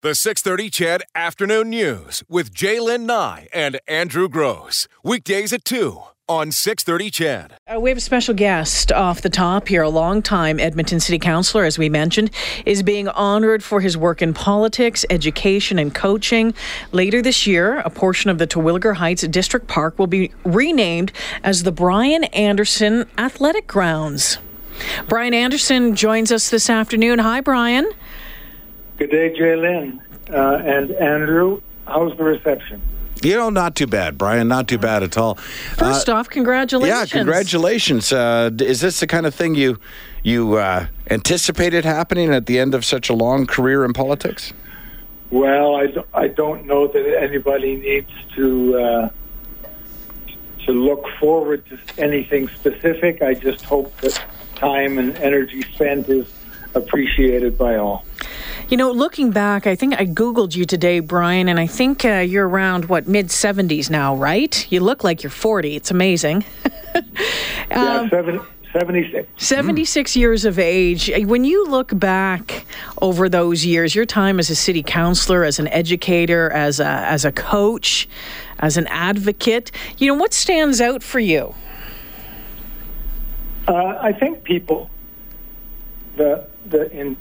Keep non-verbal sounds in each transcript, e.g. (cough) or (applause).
The 630 CHED Afternoon News with Jaylen Nye and Andrew Gross. Weekdays at 2 on 630 CHED. Uh, we have a special guest off the top here. A longtime Edmonton City Councillor, as we mentioned, is being honored for his work in politics, education, and coaching. Later this year, a portion of the Terwillegar Heights District Park will be renamed as the Bryan Anderson Athletic Grounds. Bryan Anderson joins us this afternoon. Hi, Bryan. Good day, Jaylen uh, and Andrew. How's the reception? You know, not too bad, Bryan. Not too bad at all. First uh, off, congratulations. Yeah, congratulations. Uh, is this the kind of thing you you uh, anticipated happening at the end of such a long career in politics? Well, I don't, I don't know that anybody needs to uh, to look forward to anything specific. I just hope that time and energy spent is appreciated by all. You know, looking back, I think I Googled you today, Bryan, and I think uh, you're around, what, mid 70s now, right? You look like you're 40. It's amazing. (laughs) um, yeah, seven, 76. 76 mm. years of age. When you look back over those years, your time as a city councilor, as an educator, as a, as a coach, as an advocate, you know, what stands out for you? Uh, I think people, the, the in,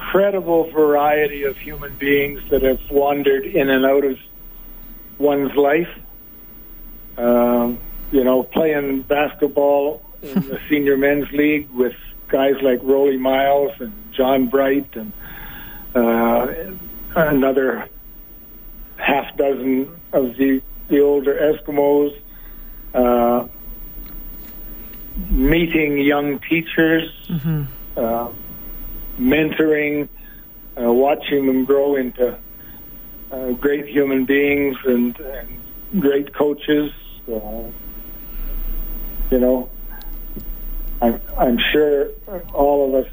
incredible variety of human beings that have wandered in and out of one's life. Um, you know, playing basketball in the (laughs) senior men's league with guys like Rollie Miles and John Bright and uh, another half dozen of the the older Eskimos. Uh, meeting young teachers. Mm-hmm. Uh, mentoring, uh, watching them grow into uh, great human beings and, and great coaches. Uh, you know, I'm, I'm sure all of us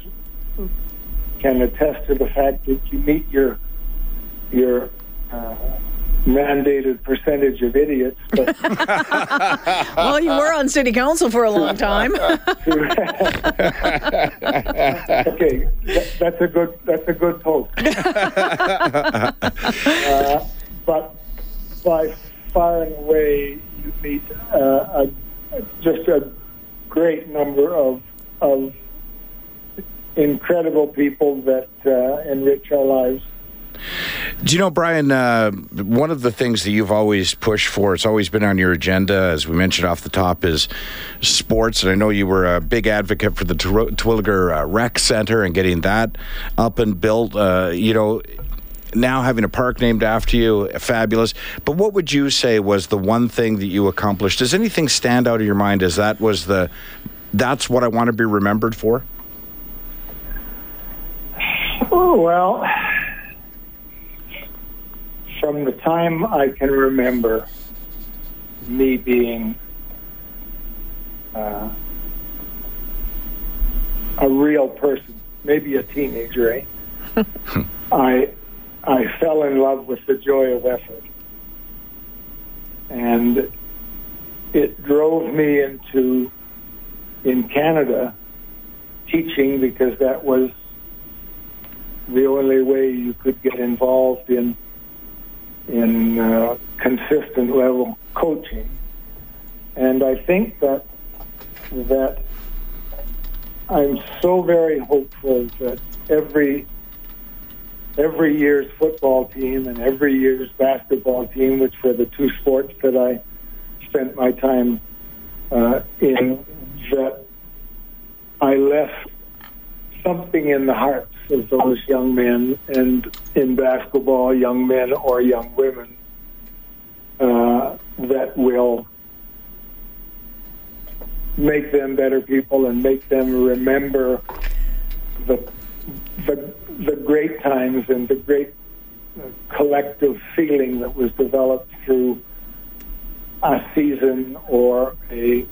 can attest to the fact that you meet your your uh, mandated percentage of idiots. (laughs) well, you were on city council for a long time. (laughs) okay, that, that's a good that's a good post. (laughs) uh, but by far and away, you meet uh, a, just a great number of of incredible people that uh, enrich our lives. Do you know, Bryan, uh, one of the things that you've always pushed for, it's always been on your agenda, as we mentioned off the top, is sports. And I know you were a big advocate for the Terwillegar uh, Rec Center and getting that up and built. Uh, you know, now having a park named after you, fabulous. But what would you say was the one thing that you accomplished? Does anything stand out in your mind as that was the, that's what I want to be remembered for? Oh, well from the time I can remember me being uh, a real person, maybe a teenager, eh? (laughs) I I fell in love with the joy of effort, and it drove me into in Canada teaching because that was the only way you could get involved in in uh, consistent level coaching. And I think that that I'm so very hopeful that every every year's football team and every year's basketball team, which were the two sports that I spent my time uh, in, that I left something in the hearts of those young men, and in basketball, young men or young women, uh, that will make them better people and make them remember the the, the great times and the great uh, collective feeling that was developed through a season or a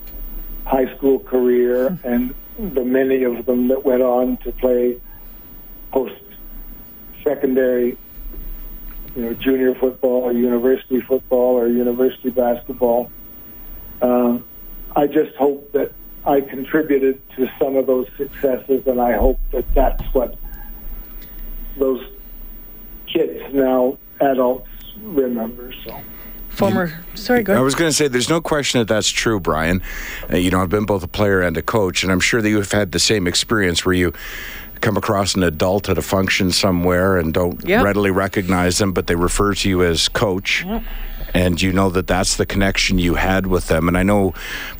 high school career and the many of them that went on to play post secondary, you know, junior football or university football or university basketball. Um, I just hope that I contributed to some of those successes, and I hope that that's what those kids now adults remember. So Former, sorry, go ahead. I was going to say, there's no question that that's true, Bryan. Uh, you know, I've been both a player and a coach, and I'm sure that you've had the same experience where you come across an adult at a function somewhere and don't Yep. readily recognize them, but they refer to you as coach. And you know that that's the connection you had with them. And I know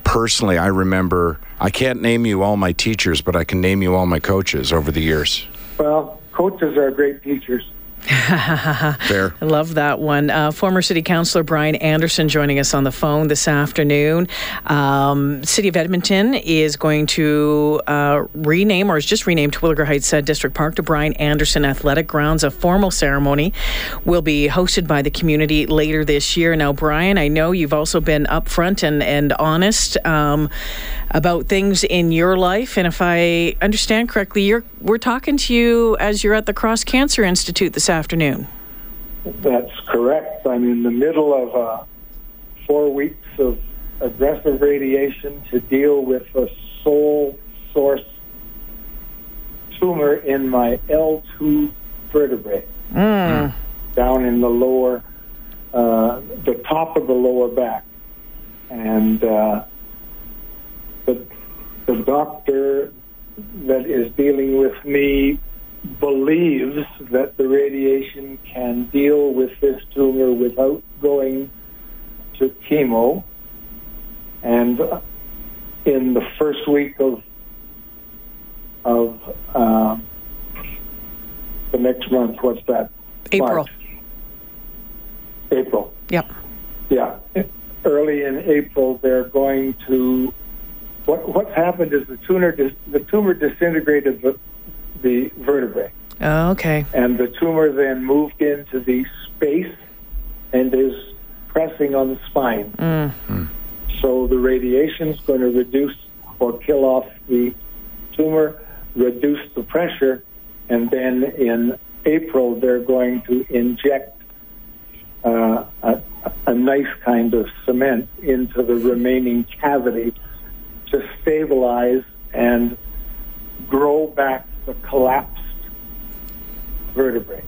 personally, I remember, I can't name you all my teachers, but I can name you all my coaches over the years. well, coaches are great teachers. (laughs) Fair. I love that one. Uh, former City Councillor Bryan Anderson joining us on the phone this afternoon. Um, City of Edmonton is going to uh, rename, or has just renamed Terwillegar Heights uh, District Park to Bryan Anderson Athletic Grounds. A formal ceremony will be hosted by the community later this year. Now, Bryan, I know you've also been upfront and, and honest um, about things in your life. And if I understand correctly, we're talking to you as you're at the Cross Cancer Institute this afternoon. That's correct. I'm in the middle of uh, four weeks of aggressive radiation to deal with a sole source tumor in my L2 vertebrae down in the lower, uh, the top of the lower back. And uh, the, the doctor that is dealing with me believes that the radiation can deal with this tumor without going to chemo. And in the first week of of uh, the next month, what's that? April. March. April. Yep. Yeah, early in April, they're going to. What what's happened is the tumor dis, the tumor disintegrated the, vertebrae, Oh, okay. and the tumor then moved into the space and is pressing on the spine. So the radiation is going to reduce or kill off the tumor, reduce the pressure, and then in April they're going to inject uh, a, a nice kind of cement into the remaining cavity to stabilize and grow back the collapsed vertebrae.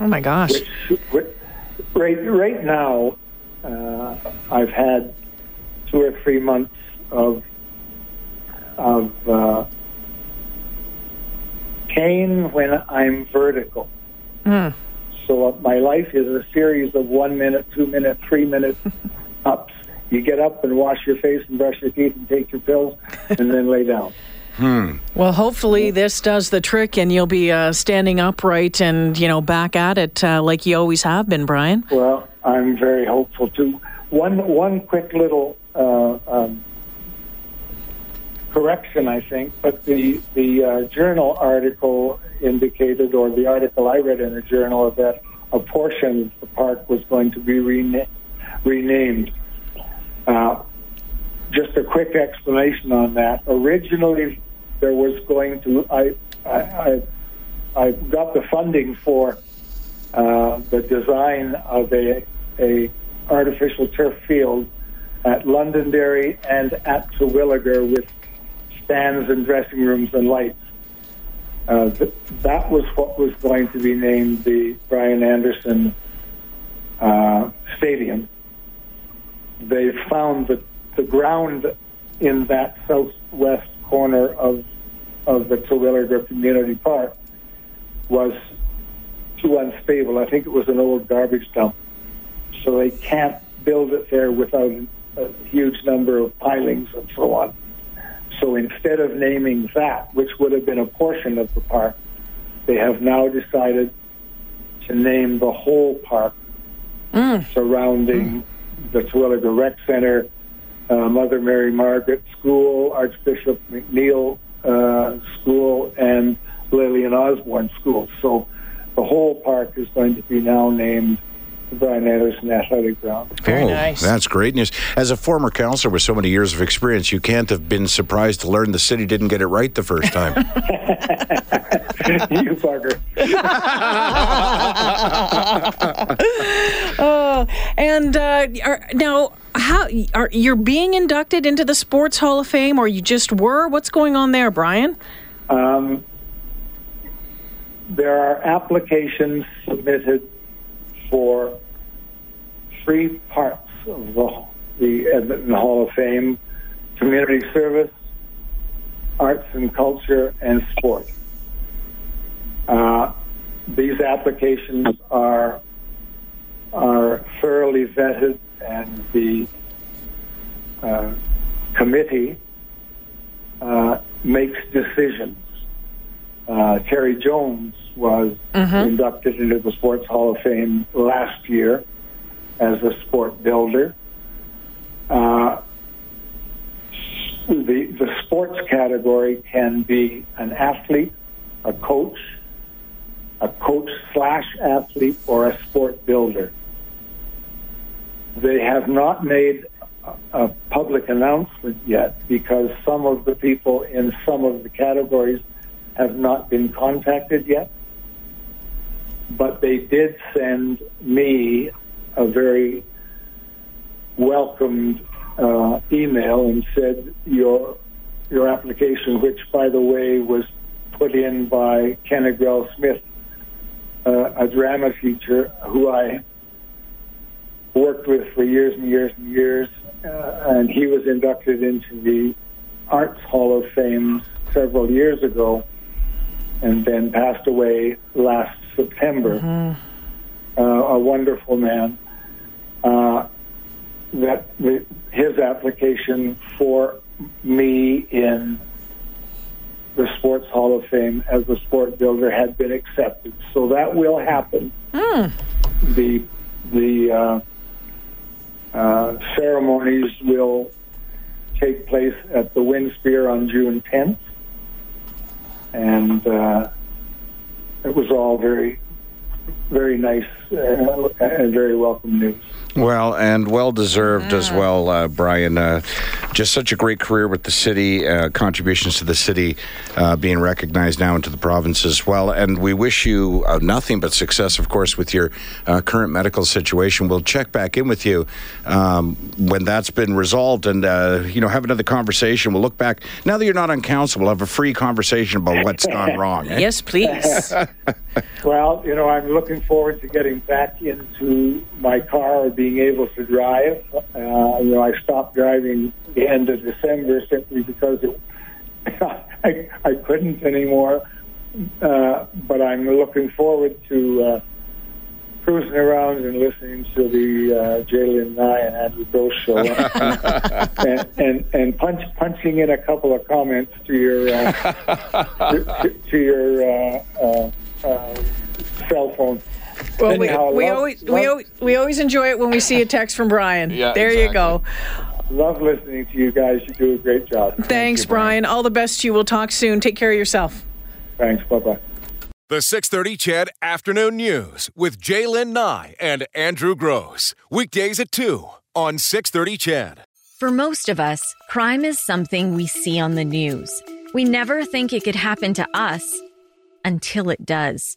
Oh my gosh. Which, which right right now, uh, I've had two or three months of of uh, pain when I'm vertical. Mm. So uh, my life is a series of one minute, two minute, three minute (laughs) ups. You get up and wash your face and brush your teeth and take your pills, and then lay down. Well, hopefully this does the trick, and you'll be uh, standing upright and you know back at it uh, like you always have been, Bryan. Well, I'm very hopeful too. One one quick little uh, um, correction, I think, but the the uh, journal article indicated, or the article I read in the journal, that a portion of the park was going to be rena- renamed. Just a quick explanation on that. Originally, there was going to I I I, I got the funding for uh, the design of a a artificial turf field at Londonderry and at Terwillegar with stands and dressing rooms and lights. Uh, th- that was what was going to be named the Bryan Anderson uh, Stadium. They found that the ground in that southwest corner of of the Terwillegar Community Park was too unstable. I think it was an old garbage dump, so they can't build it there without a huge number of pilings and so on. So instead of naming that, which would have been a portion of the park, they have now decided to name the whole park mm. surrounding the Terwillegar Rec Center, uh, Mother Mary Margaret School, Archbishop MacNeil uh, School, and Lillian Osborne School. So the whole park is going to be now named the Bryan Anderson Athletic Ground. Very oh, nice. That's great news. As a former counselor with so many years of experience, you can't have been surprised to learn the city didn't get it right the first time. (laughs) (laughs) you fucker. (laughs) Oh, and uh, are, now, how are you're being inducted into the Sports Hall of Fame, or you just were? What's going on there, Bryan? Um, there are applications submitted for three parts of the, the Edmonton Hall of Fame community service, arts and culture, and sport. Uh, these applications are are thoroughly vetted, and the uh, committee uh, makes decisions. Uh, Terry Jones was inducted into the Sports Hall of Fame last year as a sport builder. Uh, the, the sports category can be an athlete, a coach, a coach slash athlete, or a sport builder. They have not made a, public announcement yet because some of the people in some of the categories have not been contacted yet. But they did send me a very welcomed uh, email and said your your application, which by the way was put in by Kennegrell Smith, uh, a drama teacher who I worked with for years and years and years, uh, and he was inducted into the Arts Hall of Fame several years ago, and then passed away last September. Uh, a wonderful man. Uh, that the, his application for me in the Sports Hall of Fame as a sport builder had been accepted. So that will happen. The the uh, uh, ceremonies will take place at the Winspear on June 10th, and uh, it was all very very nice and very welcome news. Well, and well deserved as well, uh, Bryan. Uh, just such a great career with the city, uh, contributions to the city uh, being recognized now into the province as well. And we wish you uh, nothing but success, of course, with your uh, current medical situation. We'll check back in with you um, when that's been resolved and, you know, have another conversation. We'll look back. Now that you're not on council, we'll have a free conversation about what's gone wrong. eh? Yes, please. (laughs) Well, you know, I'm looking forward to getting back into my car or being able to drive. Uh, you know, I stopped driving the end of December simply because it, (laughs) I, I couldn't anymore. Uh, but I'm looking forward to uh, cruising around and listening to the uh, Jaylen Nye and Andrew Gross show, (laughs) and, and and punch punching in a couple of comments to your uh, (laughs) to, to, your uh, uh, uh, cell phone. Well, we, Anyhow, we, love- always, we, love- always, we always enjoy it when we see a text from Bryan. Yeah, there you go. Love listening to you guys. You do a great job. Thanks, Bryan. All the best to you. We'll talk soon. Take care of yourself. Thanks. Bye bye. The 630 CHED Afternoon News with Jaylen Nye and Andrew Gross. Weekdays at 2 on 630 CHED. For most of us, crime is something we see on the news. We never think it could happen to us until it does.